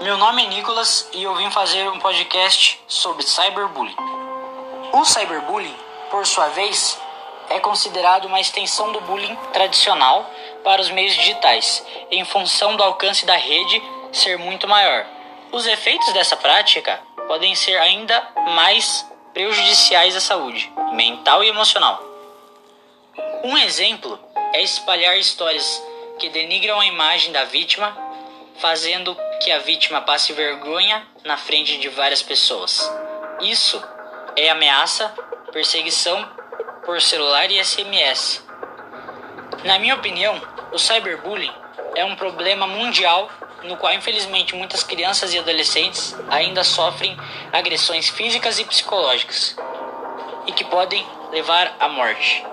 Meu nome é Nicolas e eu vim fazer um podcast sobre cyberbullying. O cyberbullying, por sua vez, é considerado uma extensão do bullying tradicional para os meios digitais, em função do alcance da rede ser muito maior. Os efeitos dessa prática podem ser ainda mais prejudiciais à saúde mental e emocional. Um exemplo é espalhar histórias que denigram a imagem da vítima, fazendo que a vítima passe vergonha na frente de várias pessoas. Isso é ameaça, perseguição por celular e SMS. Na minha opinião, o cyberbullying é um problema mundial no qual infelizmente muitas crianças e adolescentes ainda sofrem agressões físicas e psicológicas e que podem levar à morte.